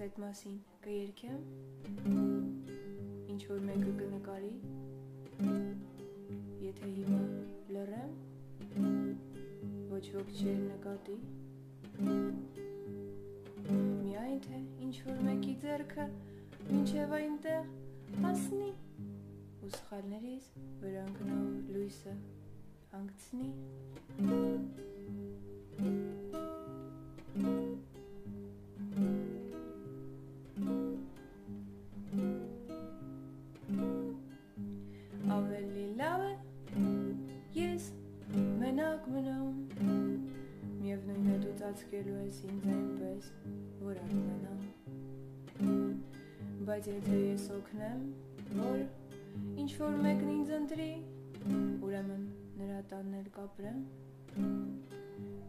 այդ մասին կերքեմ։ Ինչ որ մեկը կնկարի։ Եթե հիմա լռեմ, ոչ ոք չեր նկատի։ Միայն թե ինչ որ մեկի ձեռքը մինչև այնտեղ հասնի ու սխալներից վրանգնող լույսը հանգցնի։ Ավելի լավ է ես մենակ մնամ Միևնույն է դու ծածկելու ես ինձ այնպես, որ արմենամ Բայց եթե ես օգնեմ, որ ինչ որ մեկն ինձ ընտրի, ուրեմն նրա տանն էլ կապրեմ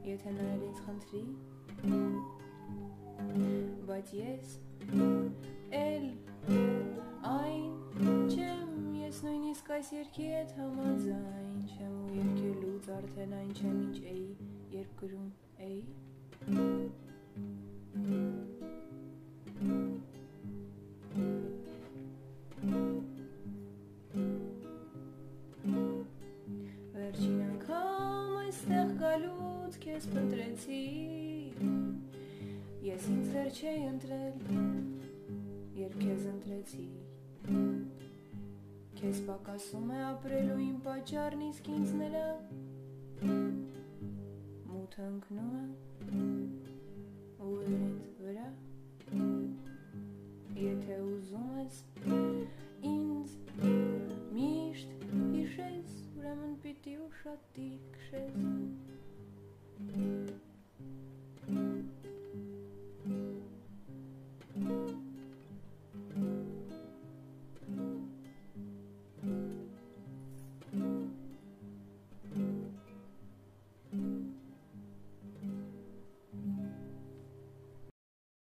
Եթե նրանից խնդրի, բայց ես նույնիսկ այս երկի հետ համաձայն չեմ ու երկելուց արդեն այն չեմ ինչ էի, երբ գրում էի Վերջին անգամ այստեղ գալուց քեզ փնտրեցի Ես ինձ դեռ չէի ընտրել Երբ քեզ ընտրեցի Քեզ պակասում է ապրելու իմ պատճառն իսկ ինձ նրա Մութը ընկնում է ու երետ վրա Եթե ուզում ես ինձ միշտ հիշես Ուրեմն պիտի ու շատ դիրքշես Thank you.